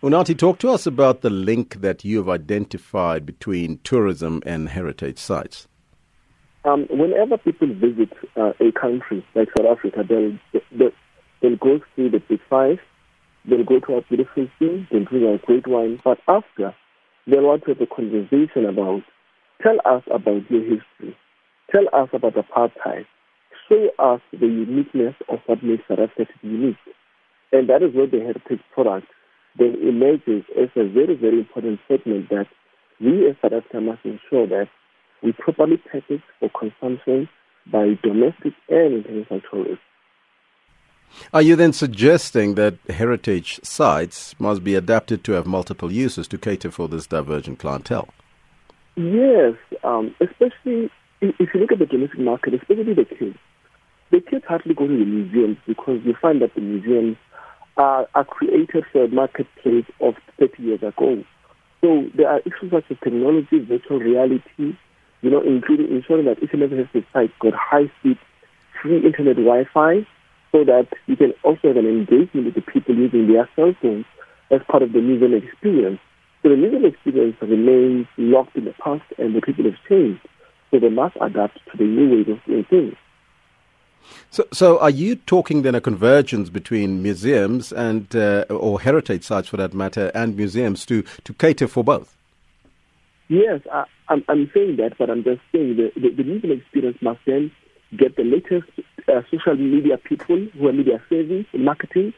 Unati, talk to us about the link that you have identified between tourism and heritage sites. Um, whenever people visit uh, a country like South Africa, they'll, they'll, they'll go through the big five, they'll go to our beautiful sea, they'll drink our great wine, but after, they'll want to have a conversation about, tell us about your history, tell us about apartheid, show us the uniqueness of what makes South Africa unique. And that is where the heritage product then emerges as a very, very important segment that we as South Africa must ensure that we properly package for consumption by domestic and international tourists. Are you then suggesting that heritage sites must be adapted to have multiple uses to cater for this divergent clientele? Yes, um, especially if you look at the domestic market, especially the kids. The kids hardly go to the museums because you find that the museums are, are created for a marketplace of 30 years ago. So there are issues such as technology, virtual reality, you know, including ensuring that each and every heritage site got high-speed, free internet Wi-Fi, so that you can also have an engagement with the people using their cell phones as part of the museum experience. So the museum experience remains locked in the past, and the people have changed, so they must adapt to the new ways of doing things. So, so are you talking then a convergence between museums and uh, or heritage sites, for that matter, and museums to to cater for both? Yes, I, am I'm, I'm saying that, but I'm just saying the, the, the museum experience must then get the latest uh, social media people who are media savvy in marketing,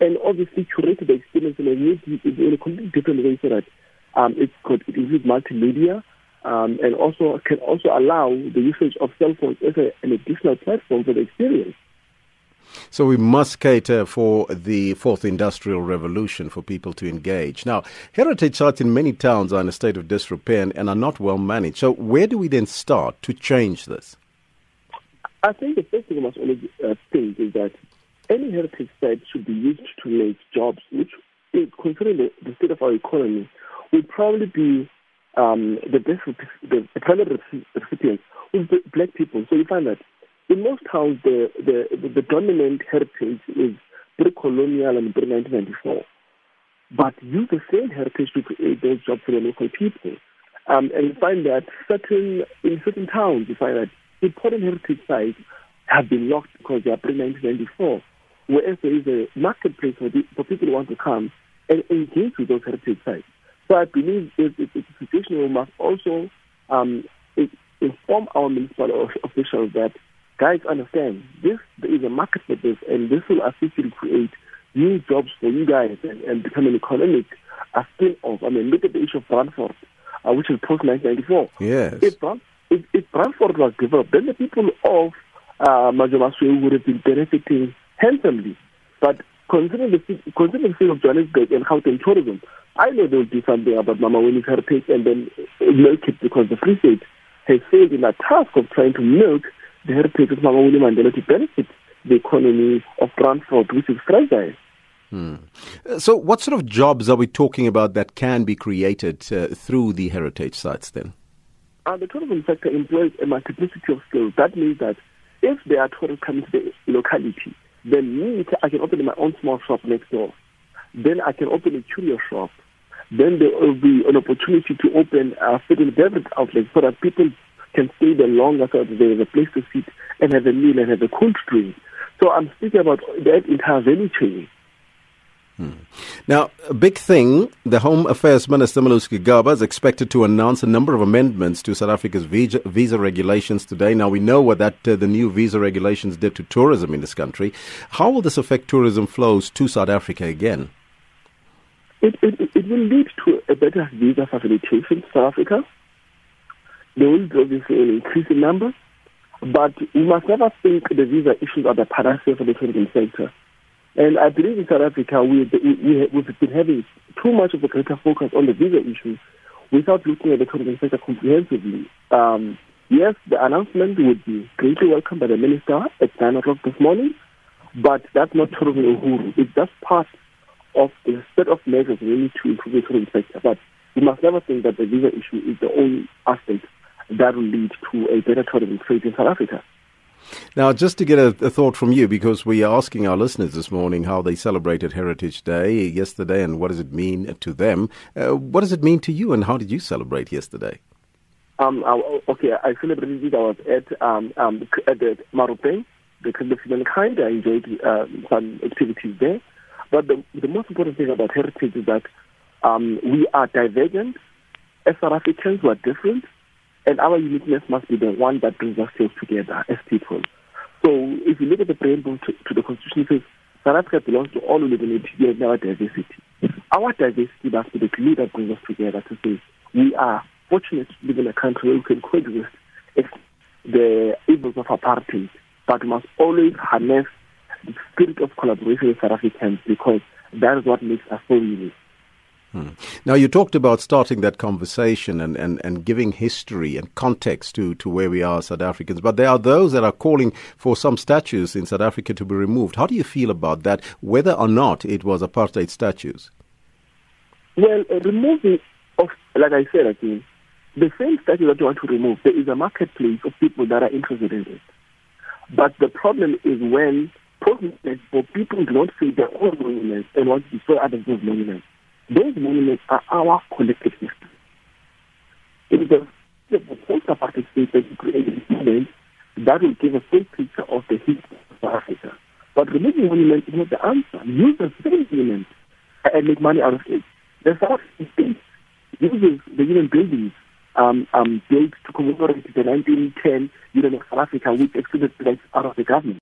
and obviously curate the experience in a, in a completely different way so that um, it could it includes multimedia um, and also can also allow the usage of cell phones as a, an additional platform for the experience. So we must cater for the fourth industrial revolution for people to engage. Now, heritage sites in many towns are in a state of disrepair and, and are not well managed. So where do we then start to change this? I think the first thing we must always uh, think is that any heritage site should be used to make jobs, which, considering the, the state of our economy, would probably be um, the the, the primary recipients is black people. So you find that in most towns the the, the dominant heritage is pre-colonial and pre-1994. But use the same heritage to create those jobs for the local people. Um, and you find that certain in certain towns you find that important heritage sites have been locked because they are pre-1994. Whereas there is a marketplace for, the, for people who want to come and engage with those heritage sites. So I believe a situation we must also um, inform our municipal officials that, guys, understand this is a market for this, and this will assist you to create new jobs for you guys and, and become an economic uh, spin-off. I mean, look at the issue of Brandfort, uh, which is post-1994. Yes. If, if, if Brandfort was developed, then the people of uh, Majwemasweu would have been benefiting handsomely. But considering the, considering the state of Johannesburg and Gauteng tourism, I know they'll do something about Mama Winnie's heritage and then milk it because the Free State has failed in that task of trying to milk the heritage of Mama Winnie Mandela to benefit the economy of Brandfort, which is fragile. Hmm. So, what sort of jobs are we talking about that can be created uh, through the heritage sites then? Uh, the tourism sector employs a multiplicity of skills. That means that if there are tourists coming to the locality, then me, I can open my own small shop next door. Then I can open a curio shop then there will be an opportunity to open a food and beverage outlet so that people can stay there longer so that there is a place to sit and have a meal and have a cold drink. So I'm speaking about that entire value chain. Hmm. Now, a big thing, the Home Affairs Minister Malusi Gigaba is expected to announce a number of amendments to South Africa's visa, visa regulations today. Now, we know what that uh, the new visa regulations did to tourism in this country. How will this affect tourism flows to South Africa again? It, it, it will lead to a better visa facilitation for South Africa. There will be an increase in numbers, but we must never think the visa issues are the panacea for the tourism sector. And I believe in South Africa, we, we, we've been having too much of a greater focus on the visa issue without looking at the tourism sector comprehensively. Um, yes, the announcement would be greatly welcomed by the minister at 9 o'clock this morning, but that's not tourism uhuru. It's just part of the set of measures we need to improve the tourism sector. But we must never think that the visa issue is the only aspect that will lead to a better tourism trade in South Africa. Now, just to get a, a, thought from you, because we are asking our listeners this morning how they celebrated Heritage Day yesterday and what does it mean to them. Uh, what does it mean to you and how did you celebrate yesterday? Um, I, okay, I celebrated it. I was at, um, um, at the Maropeng, the Christmas kind. I enjoyed uh, some activities there. But the, the most important thing about heritage is that um, we are divergent. As South Africans, we are different. And our uniqueness must be the one that brings us together as people. So if you look at the preamble to, to the Constitution, it says South Africa belongs to all who live in it our diversity. Our diversity must be the glue that brings us together to say we are fortunate to live in a country where we can coexist the evils of apartheid, but must always harness the spirit of collaboration with South Africans because that is what makes us so unique. Hmm. Now, you talked about starting that conversation and, and, and giving history and context to, to where we are South Africans, but there are those that are calling for some statues in South Africa to be removed. How do you feel about that, whether or not it was apartheid statues? Well, uh, removing of, like I said again, the same statue that you want to remove, there is a marketplace of people that are interested in it. But the problem is when for people do not see their own monuments and want to destroy other people's monuments. Those monuments are our collective history. It is a, the post-apartheid state that created that will give a full picture of the history of Africa. But removing monuments is not the answer. Use the same monuments and make money out of it. The South State uses the Union buildings um, um, built to commemorate the 1910 Union of South Africa, which excluded blacks out of the government.